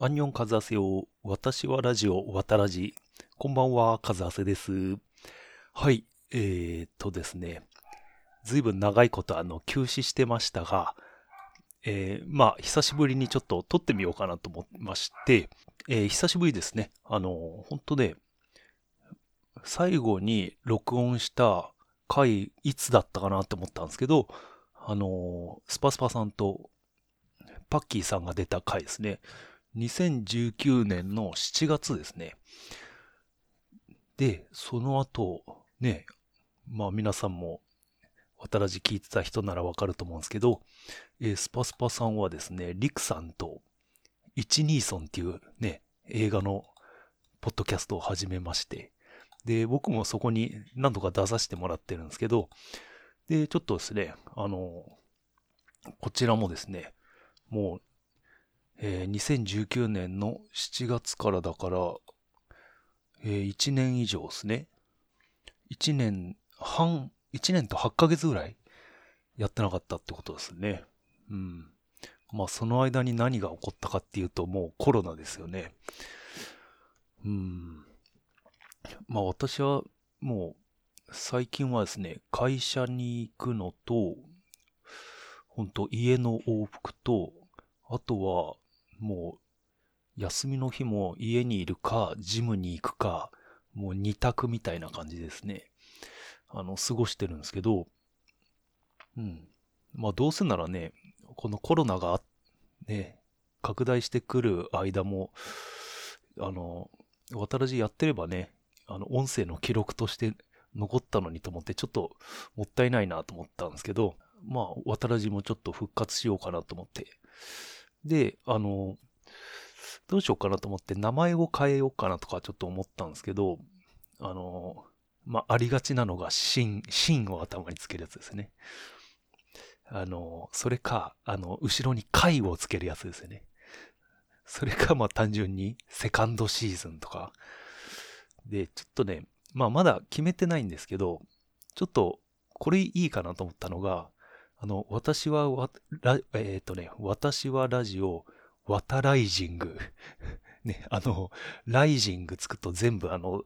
アンニョンカズアセよ。私はラジオ、わたラジ。こんばんは、カズアセです。はい、えー、っとですね。ずいぶん長いことあの、休止してましたが、えー、まあ、久しぶりにちょっと撮ってみようかなと思いまして、えー久しぶりですね。あの、本当ね、最後に録音した回、いつだったかなと思ったんですけど、あの、スパスパさんとパッキーさんが出た回ですね。2019年の7月ですね。で、その後、ね、まあ皆さんも、渡らじ聞いてた人ならわかると思うんですけど、えースパスパさんはですね、リクさんと、一ニーソンっていうね、映画のポッドキャストを始めまして、で、僕もそこに何度か出させてもらってるんですけど、で、ちょっとですね、あの、こちらもですね、もう、えー2019年の7月からだから、え1年以上ですね。1年半、1年と8ヶ月ぐらいやってなかったってことですね。うん。まあその間に何が起こったかっていうともうコロナですよね。うん。まあ私はもう最近はですね、会社に行くのと、本当家の往復と、あとはもう休みの日も家にいるか、ジムに行くか、もう二択みたいな感じですね。あの、過ごしてるんですけど、うん。まあどうせならね、このコロナがね、拡大してくる間も、あの、渡らじやってればね、あの、音声の記録として残ったのにと思って、ちょっともったいないなと思ったんですけど、まあ、渡らじもちょっと復活しようかなと思って。で、あの、どうしようかなと思って名前を変えようかなとかちょっと思ったんですけど、あの、まあ、ありがちなのが、シン、シンを頭につけるやつですね。あの、それか、あの、後ろに貝をつけるやつですね。それか、まあ、単純に、セカンドシーズンとか。で、ちょっとね、まあ、まだ決めてないんですけど、ちょっと、これいいかなと思ったのが、あの、私はわ、えっ、とね、私はラジオ、ワタライジング。ね、あの、ライジングつくと全部あの、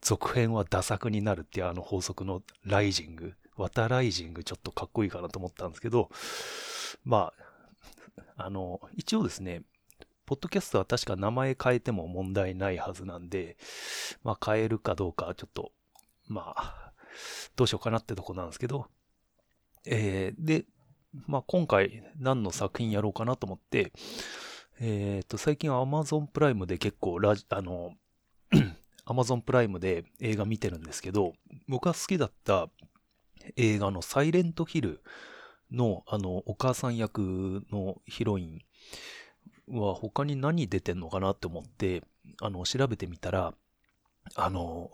続編はダ作になるっていうあの法則のライジング。ワタライジングちょっとかっこいいかなと思ったんですけど、まあ、あの、一応ですね、ポッドキャストは確か名前変えても問題ないはずなんで、まあ変えるかどうかちょっと、まあ、どうしようかなってとこなんですけど、えーで、まあ今回何の作品やろうかなと思って、えっと、最近 Amazon プライムで結構ラジ、あの、Amazon プライムで映画見てるんですけど、僕が好きだった映画のサイレントヒルのあの、お母さん役のヒロインは他に何出てんのかなって思って、あの、調べてみたら、あの、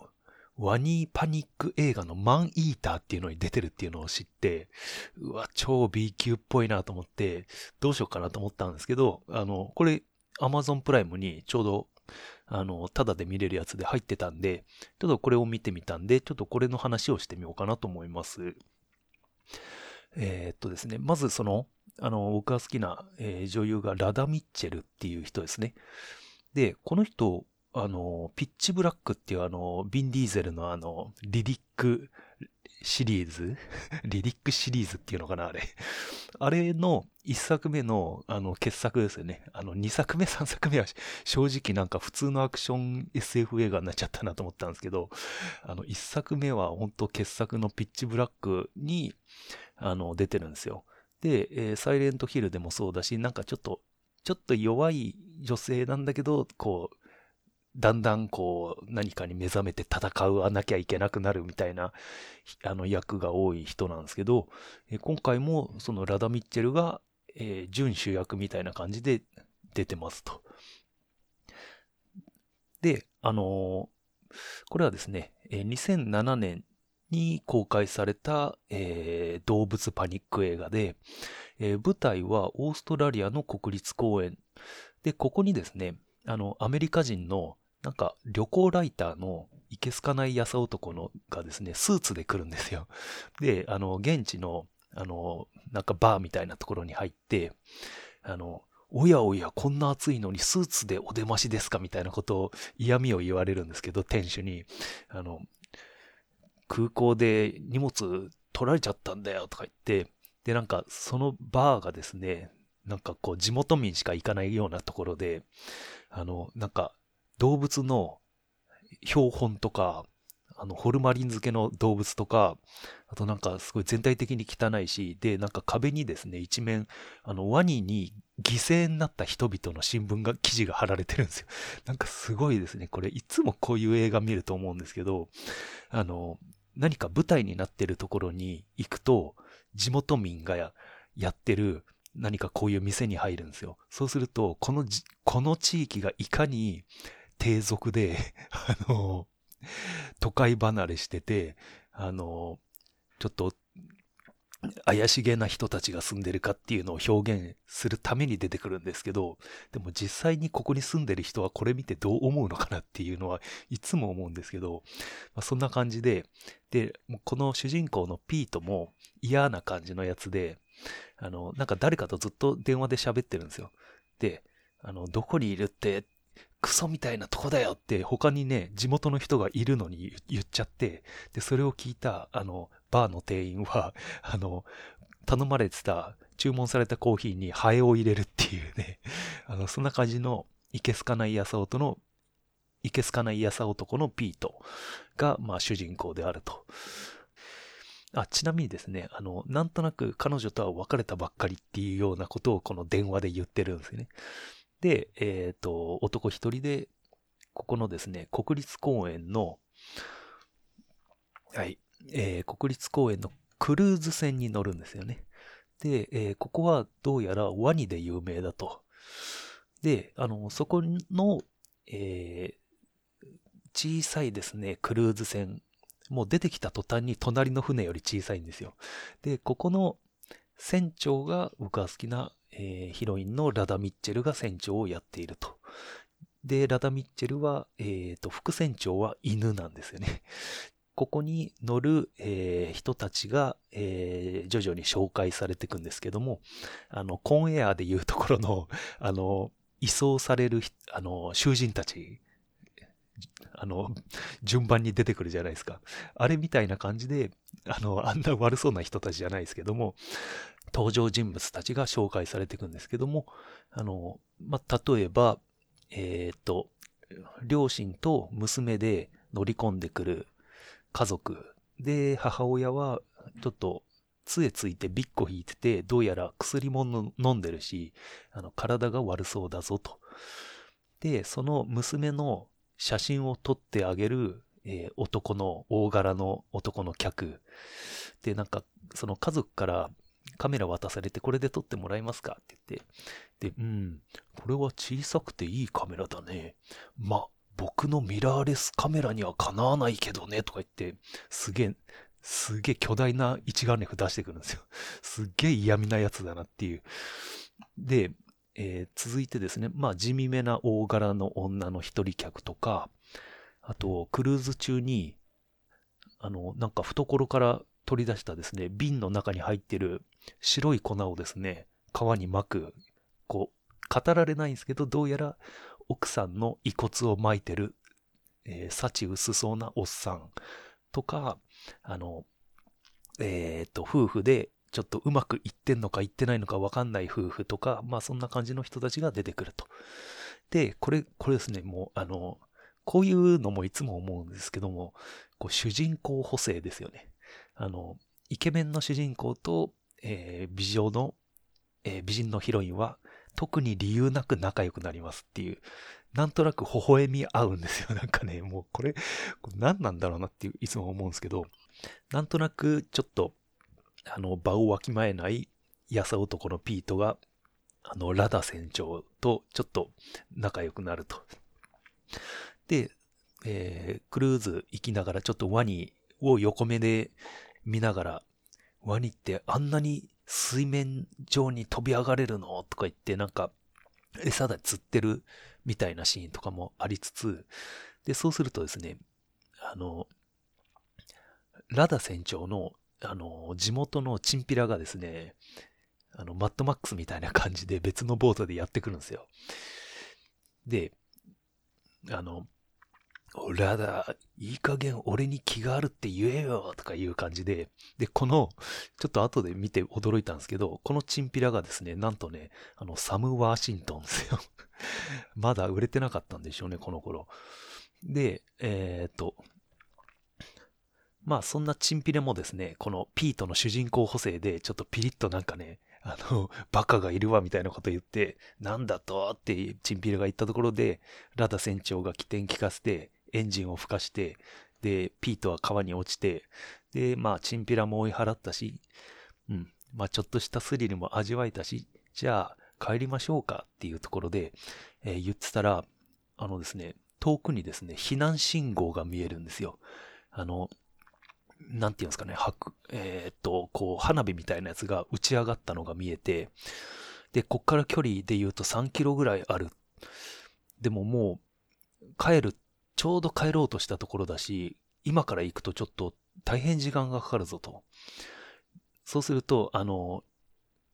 ワニーパニック映画のマンイーターっていうのに出てるっていうのを知って、うわ、超 B 級っぽいなと思って、どうしようかなと思ったんですけど、あの、これ、Amazon プライムにちょうど、あの、タダで見れるやつで入ってたんで、ちょっとこれを見てみたんで、ちょっとこれの話をしてみようかなと思います。えーっとですね、まずその、あの、僕が好きな、えー女優がラダ・ミッチェルっていう人ですね。で、この人、あの、ピッチブラックっていうあの、ビン・ディーゼルのあの、リリックシリーズ？リリックシリーズっていうのかなあれ。あれの一作目の、あの、傑作ですよね。あの、二作目、三作目は正直なんか普通のアクション SF 映画になっちゃったなと思ったんですけど、あの、一作目は本当傑作のピッチブラックに、あの、出てるんですよ。で、えーサイレントヒルでもそうだし、なんかちょっと、ちょっと弱い女性なんだけど、こう、だんだんこう、何かに目覚めて戦わなきゃいけなくなるみたいな、あの、役が多い人なんですけど、え今回もそのラダ・ミッチェルが、えー準主役みたいな感じで出てますと。で、あのーこれはですね、えー2007年に公開された、えー動物パニック映画で、えー舞台はオーストラリアの国立公園。で、ここにですね、あの、アメリカ人の、なんか、旅行ライターの、いけすかないやさ男のがですね、スーツで来るんですよ。で、あの、現地の、あの、なんかバーみたいなところに入って、あの、おやおや、こんな暑いのにスーツでお出ましですかみたいなことを嫌味を言われるんですけど、店主に、あの、空港で荷物取られちゃったんだよとか言って、で、なんかそのバーがですね、なんかこう地元民しか行かないようなところで、あの、なんか動物の標本とか、あの、ホルマリン漬けの動物とか、あとなんかすごい全体的に汚いし、で、なんか壁にですね、一面、あの、ワニに犠牲になった人々の新聞が、記事が貼られてるんですよ。なんかすごいですね。これ、いつもこういう映画見ると思うんですけど、あの、何か舞台になってるところに行くと、地元民がややってる何かこういう店に入るんですよ。そうすると、この、この地域がいかに低俗で、あの、都会離れしてて、あの、ちょっと怪しげな人たちが住んでるかっていうのを表現するために出てくるんですけど、でも実際にここに住んでる人はこれ見てどう思うのかなっていうのはいつも思うんですけど、まあ、そんな感じで、で、この主人公のピートも嫌な感じのやつで、あの、なんか誰かとずっと電話で喋ってるんですよ。で、あの、どこにいるって、クソみたいなとこだよって他にね、地元の人がいるのに言っちゃって、で、それを聞いた、あの、バーの店員は、あの、頼まれてた、注文されたコーヒーにハエを入れるっていうね、あの、そんな感じの、いけすかないやさ男の、いけすかないやさ男のピートが、まあ主人公であると。あ、ちなみにですね、あの、なんとなく彼女とは別れたばっかりっていうようなことをこの電話で言ってるんですよね。で、えっ、と、男一人で、ここのですね、国立公園の、はい、えー国立公園のクルーズ船に乗るんですよね。で、えーここはどうやらワニで有名だと。で、あの、そこの、えー小さいですね、クルーズ船。もう出てきた途端に隣の船より小さいんですよ。で、ここの船長が僕が好きな、えーヒロインのラダ・ミッチェルが船長をやっていると。で、ラダ・ミッチェルは、えっ、と、副船長は犬なんですよね。ここに乗る、えー人たちが、えー徐々に紹介されていくんですけども、あの、コンエアでいうところの、あの、移送される、あの、囚人たち、あの、順番に出てくるじゃないですか。あれみたいな感じで、あの、あんな悪そうな人たちじゃないですけども、登場人物たちが紹介されていくんですけども、あの、まあ、例えば、えっ、と、両親と娘で乗り込んでくる家族で、母親はちょっと杖ついてビッコ引いてて、どうやら薬も飲んでるし、あの、体が悪そうだぞと。で、その娘の写真を撮ってあげる、えー男の、大柄の男の客。で、なんか、その家族からカメラ渡されて、これで撮ってもらえますか？って言って、で、うん、これは小さくていいカメラだね。ま、僕のミラーレスカメラにはかなわないけどね、とか言って、すげえ、すげえ巨大な一眼レフ出してくるんですよ。すっげえ嫌味なやつだなっていう。で、えー続いてですね、まあ地味めな大柄の女の一人客とか、あと、クルーズ中に、あの、なんか懐から取り出したですね、瓶の中に入ってる白い粉をですね、川に巻く、こう、語られないんですけど、どうやら奥さんの遺骨を巻いてる、えー幸薄そうなおっさんとか、あの、えっ、と、夫婦でちょっとうまくいってんのかいってないのかわかんない夫婦とか、まあそんな感じの人たちが出てくると。で、これ、これですね、もう、あの、こういうのもいつも思うんですけども、こう主人公補正ですよね。あの、イケメンの主人公と、えー美女の、えー美人のヒロインは、特に理由なく仲良くなりますっていう、なんとなく微笑み合うんですよ。なんかね、もうこれ、これ何なんだろうなっていういつも思うんですけど、なんとなくちょっと、あの、場をわきまえない、やさ男のピートが、あの、ラダ船長とちょっと仲良くなると。で、えークルーズ行きながらちょっとワニを横目で見ながら、ワニってあんなに水面上に飛び上がれるの？とか言ってなんか餌で釣ってるみたいなシーンとかもありつつ、で、そうするとですね、あの、ラダ船長の、あの、地元のチンピラがですね、あの、マッドマックスみたいな感じで別のボートでやってくるんですよ。で、あの、ラダ、いい加減俺に気があるって言えよとかいう感じで、で、この、ちょっと後で見て驚いたんですけど、このチンピラがですね、なんとね、あの、サム・ワーシントンですよ。まだ売れてなかったんでしょうね、この頃。で、えー、っと、まあそんなチンピラもですね、このピートの主人公補正でちょっとピリッとなんかね、あの、バカがいるわみたいなこと言って、なんだとってチンピラが言ったところで、ラダ船長が起点聞かせて、エンジンを吹かして、で、ピートは川に落ちて、で、まあ、チンピラも追い払ったし、うん、まあ、ちょっとしたスリルも味わえたし、じゃあ、帰りましょうかっていうところで、えー、言ってたら、あのですね、遠くにですね、避難信号が見えるんですよ。あの、なんていうんですかね、はく、えー、っと、こう、花火みたいなやつが打ち上がったのが見えて、で、こっから距離で言うと3キロぐらいある。でももう、帰るちょうど帰ろうとしたところだし、今から行くとちょっと大変時間がかかるぞと。そうすると、あの、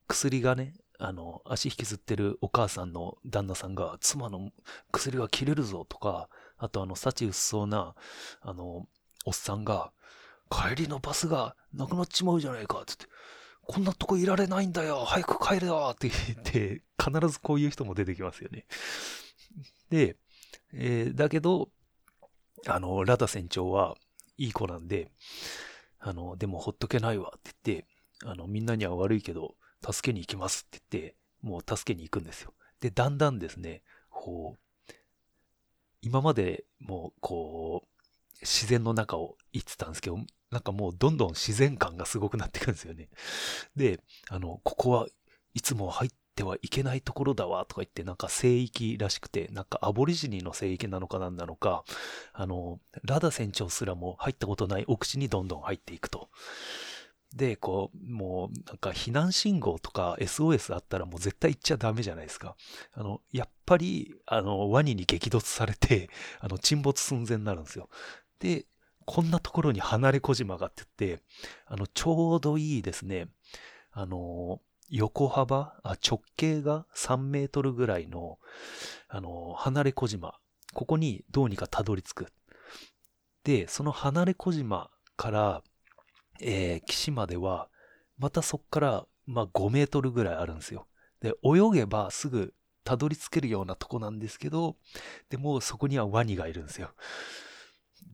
薬がね、あの、足引きずってるお母さんの旦那さんが、妻の薬が切れるぞとか、あとあの、幸薄そうな、あの、おっさんが、帰りのバスがなくなっちまうじゃないか、つって、こんなとこいられないんだよ、早く帰れよって言って、必ずこういう人も出てきますよね。で、えー、だけど、あの、ラダ船長はいい子なんで、あの、でもほっとけないわって言って、あの、みんなには悪いけど、助けに行きますって言って、もう助けに行くんですよ。で、だんだんですね、こう、今までもう、こう、自然の中を行ってたんですけど、なんかもうどんどん自然感がすごくなってくるんですよね。で、あの、ここはいつも入ってはいけないところだわとか言って、なんか聖域らしくて、なんかアボリジニの聖域なのかなんなのか、あの、ラダ船長すらも入ったことない奥地にどんどん入っていくと。で、こう、もう、なんか避難信号とか SOS あったらもう絶対行っちゃダメじゃないですか。あの、やっぱり、あの、ワニに激突されて、あの、沈没寸前になるんですよ。で、こんなところに離れ小島がって言って、あの、ちょうどいいですね、あの、横幅あ、直径が3メートルぐらいの、あの、離れ小島。ここにどうにかたどり着く。で、その離れ小島から、えー、岸までは、またそっから、まあ、5メートルぐらいあるんですよ。で、泳げばすぐたどり着けるようなとこなんですけど、でもそこにはワニがいるんですよ。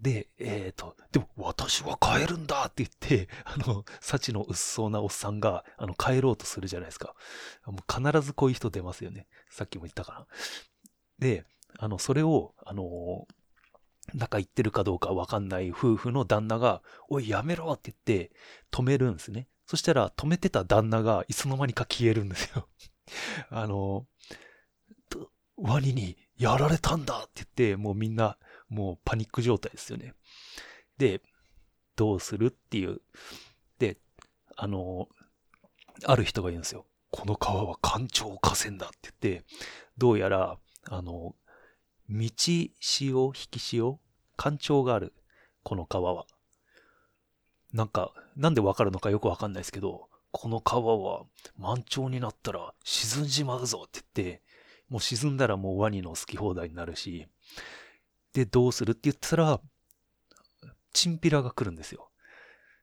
で、えっ、ー、と、でも私は帰るんだって言って、あの、幸の薄そうなおっさんが、あの、帰ろうとするじゃないですか。もう必ずこういう人出ますよね。さっきも言ったかな。で、あの、それを、あの、仲言ってるかどうかわかんない夫婦の旦那が、おい、やめろって言って止めるんですね。そしたら止めてた旦那がいつの間にか消えるんですよ。あの、ワニにやられたんだって言って、もうみんなもうパニック状態ですよね。で、どうするっていう。で、あの、ある人が言うんですよ。この川は干潮河川だって言って、どうやら、あの、道潮、引き潮、干潮がある、この川は。なんか、なんでわかるのかよくわかんないですけど、この川は満潮になったら沈んじまうぞって言って、もう沈んだらもうワニの好き放題になるし、で、どうするって言ったら、チンピラが来るんですよ。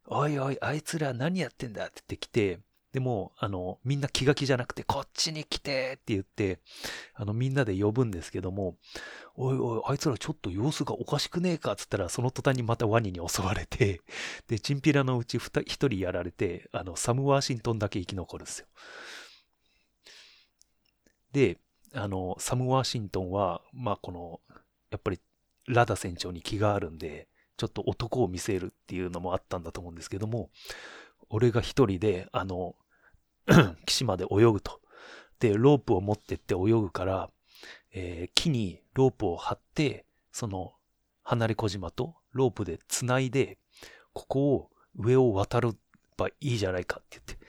おいおい、あいつら何やってんだって言ってきて、でも、あの、みんな気が気じゃなくて、こっちに来てって言って、あの、みんなで呼ぶんですけども、おいおい、あいつらちょっと様子がおかしくねえかっつったら、その途端にまたワニに襲われて、で、チンピラのうち一人やられて、あの、サム・ワーシントンだけ生き残るんですよ。で、あの、サム・ワーシントンは、まあ、この、やっぱりラダ船長に気があるんで、ちょっと男を見せるっていうのもあったんだと思うんですけども、俺が一人で、あの、岸まで泳ぐと。で、ロープを持ってって泳ぐから、えー、木にロープを張って、その、離れ小島とロープで繋いで、ここを上を渡ればいいじゃないかって言って。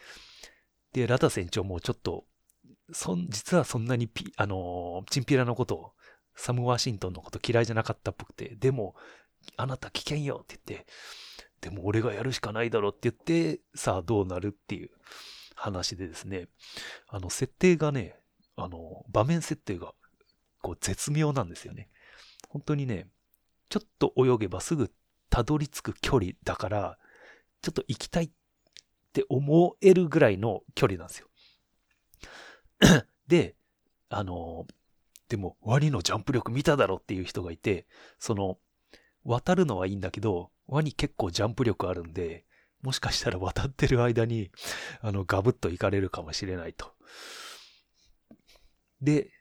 で、ラダ船長もちょっと、そん、実はそんなにピ、あのー、チンピラのことをサム・ワシントンのこと嫌いじゃなかったっぽくて、でも、あなた危険よって言って、でも俺がやるしかないだろって言って、さあどうなるっていう。話でですね、あの、設定がね、あの、場面設定が、こう、絶妙なんですよね。本当にね、ちょっと泳げばすぐたどり着く距離だから、ちょっと行きたいって思えるぐらいの距離なんですよ。で、あの、でもワニのジャンプ力見ただろっていう人がいて、その、渡るのはいいんだけど、ワニ結構ジャンプ力あるんで、もしかしたら渡ってる間に、あの、ガブッと行かれるかもしれないと。で、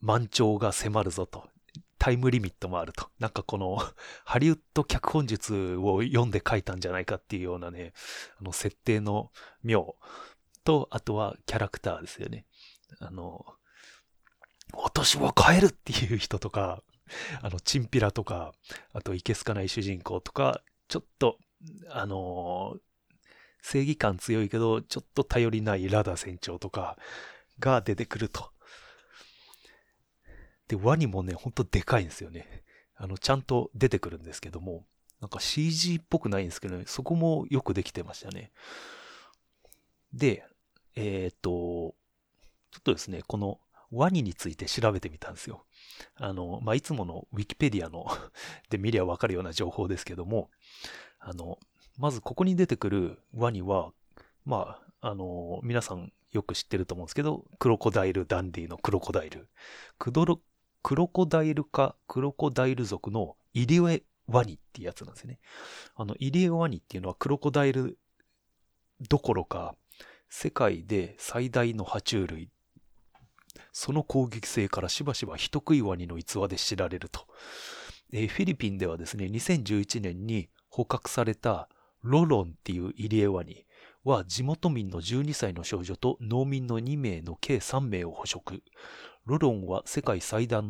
満潮が迫るぞと。タイムリミットもあると。なんかこの、ハリウッド脚本術を読んで書いたんじゃないかっていうようなね、あの、設定の妙と、あとはキャラクターですよね。あの、私は帰るっていう人とか、あの、チンピラとか、あと、いけすかない主人公とか、ちょっと、あの正義感強いけど、ちょっと頼りないラダ船長とかが出てくると。で、ワニもね、ほんとでかいんですよね。あの、ちゃんと出てくるんですけども、なんか CG っぽくないんですけどね、そこもよくできてましたね。で、えっ、と、ちょっとですね、このワニについて調べてみたんですよ。あの、まあ、いつものウィキペディアの で見りゃわかるような情報ですけども、あの、まずここに出てくるワニは、まあ、あの、皆さんよく知ってると思うんですけど、クロコダイルダンディのクロコダイル。クドロクロコダイルかクロコダイル族のイリエワニっていうやつなんですよね。あの、イリエワニっていうのはクロコダイルどころか、世界で最大の爬虫類。その攻撃性からしばしば人食いワニの逸話で知られると。えー、フィリピンではですね、2011年に捕獲されたロロンっていうイリエワニは地元民の12歳の少女と農民の2名の計3名を捕食。ロロンは世界最大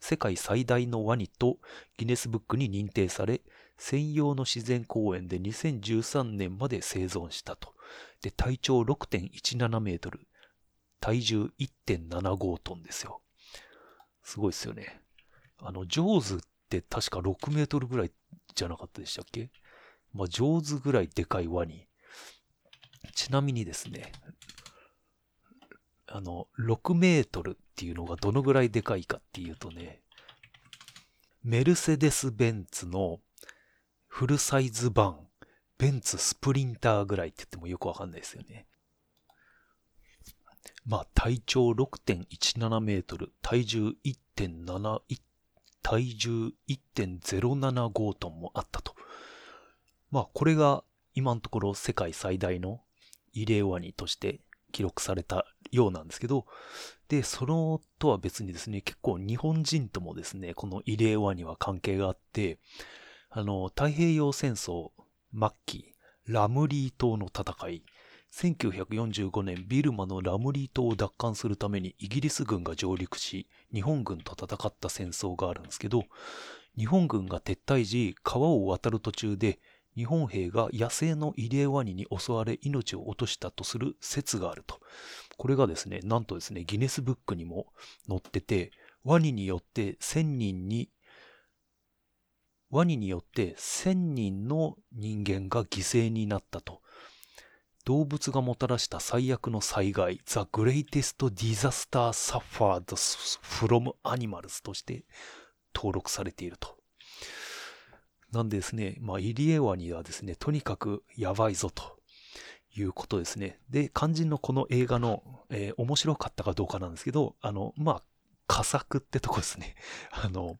世界最大のワニとギネスブックに認定され、専用の自然公園で2013年まで生存したと。で、体長6.17メートル、体重1.75トンですよ。すごいですよね。あの、ジョーズって確か6メートルぐらいじゃなかったでしたっけ？まあ、ジョーズぐらいでかいワニ。ちなみにですね、あの、6メートルっていうのがどのぐらいでかいかっていうとね、メルセデス・ベンツのフルサイズ版、ベンツスプリンターぐらいって言ってもよくわかんないですよね。まあ、体長6.17メートル、体重1.7、体重1.075トンもあったと。まあ、これが今のところ世界最大のイレワニとして記録されたようなんですけど、で、そのとは別にですね、結構日本人ともですね、このイレーワニは関係があって、あの、太平洋戦争末期、ラムリー島の戦い、1945年ビルマのラムリー島を奪還するためにイギリス軍が上陸し、日本軍と戦った戦争があるんですけど、日本軍が撤退時、川を渡る途中で日本兵が野生のイリエワニに襲われ命を落としたとする説があると。これがですね、なんとですね、ギネスブックにも載ってて、ワニによって1000人に、ワニによって1000人の人間が犠牲になったと。動物がもたらした最悪の災害、The Greatest Disaster Suffered from Animals として登録されていると。なんでですね、まあ、イリエワニはですね、とにかくやばいぞということですね。で、肝心のこの映画の、えー、面白かったかどうかなんですけど、あの、まあ、佳作ってとこですね。あの、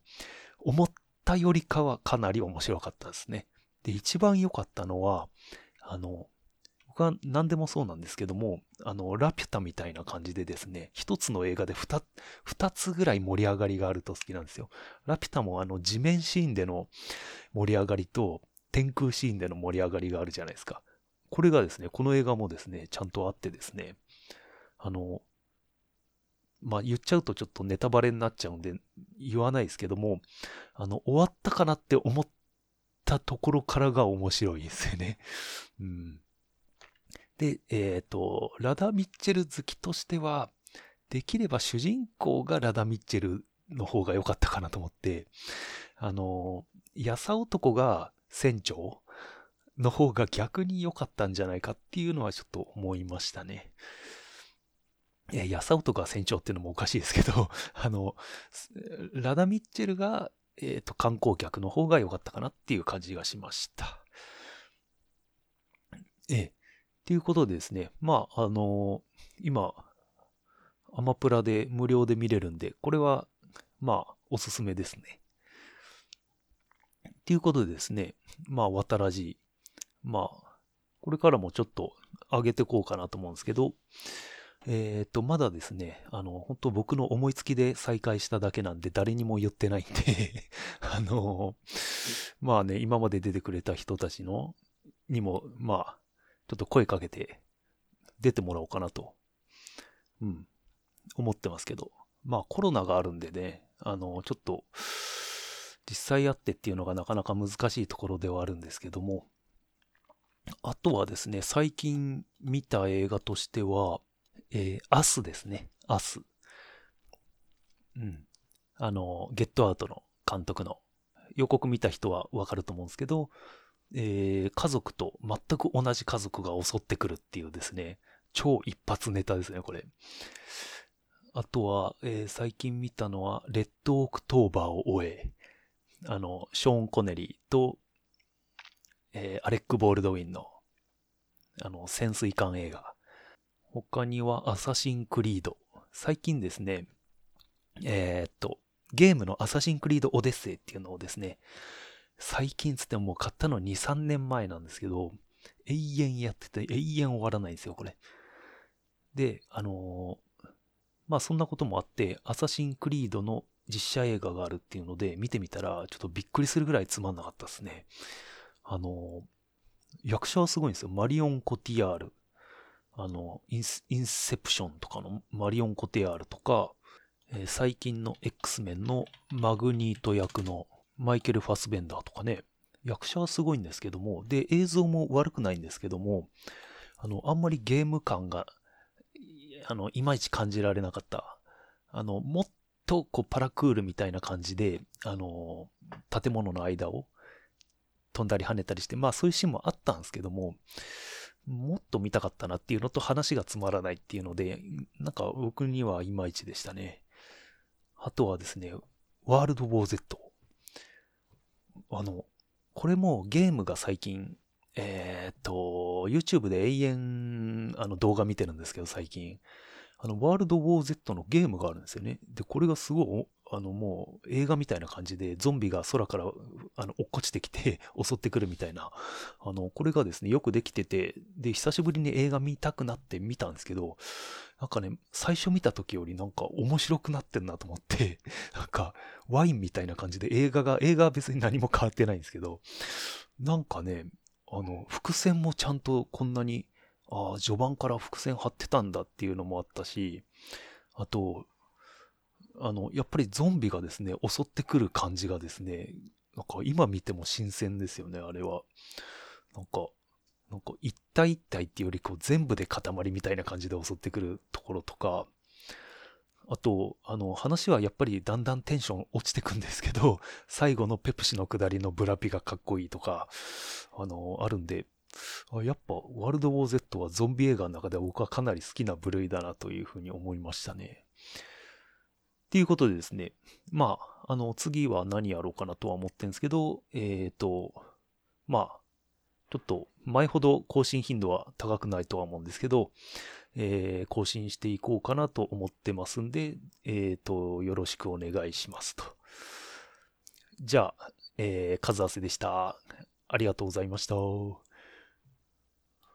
思ったよりかはかなり面白かったですね。で、一番良かったのは、あの、僕は何でもそうなんですけども、あの、ラピュタみたいな感じでですね、一つの映画で二二つぐらい盛り上がりがあると好きなんですよ。ラピュタもあの、地面シーンでの盛り上がりと、天空シーンでの盛り上がりがあるじゃないですか。これがですね、この映画もですね、ちゃんとあってですね、あの、まあ、言っちゃうとちょっとネタバレになっちゃうんで言わないですけども、あの、終わったかなって思ったところからが面白いですよね。うん。で、えっ、ー、と、ラダ・ミッチェル好きとしては、できれば主人公がラダ・ミッチェルの方が良かったかなと思って、あの、やさ男が船長の方が逆に良かったんじゃないかっていうのはちょっと思いましたね。え、ヤサオとか船長っていうのもおかしいですけど、あの、ラダ・ミッチェルが、えっ、ー、と、観光客の方が良かったかなっていう感じがしました。ええ。っていうことでですね、まあ、あの今、アマプラで無料で見れるんで、これは、まあ、おすすめですね。っていうことでですね、まあ、渡らじ、まあ、これからもちょっと上げてこうかなと思うんですけど、えっ、ー、と、まだですね、あの、本当僕の思いつきで再開しただけなんで、誰にも言ってないんで あの、まあね、今まで出てくれた人たちの、にも、まあ、ちょっと声かけて、出てもらおうかなと、うん、思ってますけど、まあコロナがあるんでね、あの、ちょっと、実際会ってっていうのがなかなか難しいところではあるんですけども、あとはですね、最近見た映画としては、えー、アスですね。アス。うん。あの、ゲットアウトの監督の予告見た人はわかると思うんですけど、えー、家族と全く同じ家族が襲ってくるっていうですね、超一発ネタですね、これ。あとは、えー、最近見たのは、レッドオクトーバーを追え、あの、ショーン・コネリーと、えー、アレック・ボールドウィンの、あの、潜水艦映画。他には、アサシン・クリード。最近ですね、えー、っと、ゲームのアサシン・クリード・オデッセイっていうのをですね、最近つってもう買ったの2、3年前なんですけど、永遠やってて永遠終わらないんですよ、これ。で、あのー、まあそんなこともあって、アサシンクリードの実写映画があるっていうので、見てみたら、ちょっとびっくりするぐらいつまんなかったですね。あのー、役者はすごいんですよ。マリオン・コティアール。あの、インインセプションとかのマリオン・コティアールとか、えー、最近の X メンのマグニート役のマイケル・ファスベンダーとかね、役者はすごいんですけども、で、映像も悪くないんですけども、あの、あんまりゲーム感が、あの、いまいち感じられなかった。あの、もっと、こう、パラクールみたいな感じで、あの、建物の間を飛んだり跳ねたりして、まあそういうシーンもあったんですけども、もっと見たかったなっていうのと話がつまらないっていうので、なんか僕にはいまいちでしたね。あとはですね、ワールド・ウォー・ Z。あの、これもゲームが最近、えー、っと、YouTube で永遠、あの動画見てるんですけど、最近。あの、ワールド・ウォー・ Z のゲームがあるんですよね。で、これがすごい、あの、もう映画みたいな感じで、ゾンビが空から、あの、落っこちてきて 襲ってくるみたいな。あの、これがですね、よくできてて、で、久しぶりに映画見たくなって見たんですけど、なんかね、最初見た時よりなんか面白くなってんなと思って、なんか、ワインみたいな感じで映画が、映画は別に何も変わってないんですけど、なんかね、あの、伏線もちゃんとこんなに、ああ、序盤から伏線張ってたんだっていうのもあったし、あと、あの、やっぱりゾンビがですね、襲ってくる感じがですね、なんか今見ても新鮮ですよね、あれは。なんか、なんか一体一体っていうよりこう全部で塊みたいな感じで襲ってくるところとか、あと、あの、話はやっぱりだんだんテンション落ちてくんですけど、最後のペプシの下りのブラピがかっこいいとか、あの、あるんで、あやっぱワールドウォー Z はゾンビ映画の中で僕はかなり好きな部類だなというふうに思いましたね。っていうことでですね、まあ、あの、次は何やろうかなとは思ってるんですけど、えっ、ー、と、まあ、ちょっと前ほど更新頻度は高くないとは思うんですけど、えー、更新していこうかなと思ってますんで、えっ、ー、と、よろしくお願いしますと。じゃあ、えー、数合わせでした。ありがとうございました。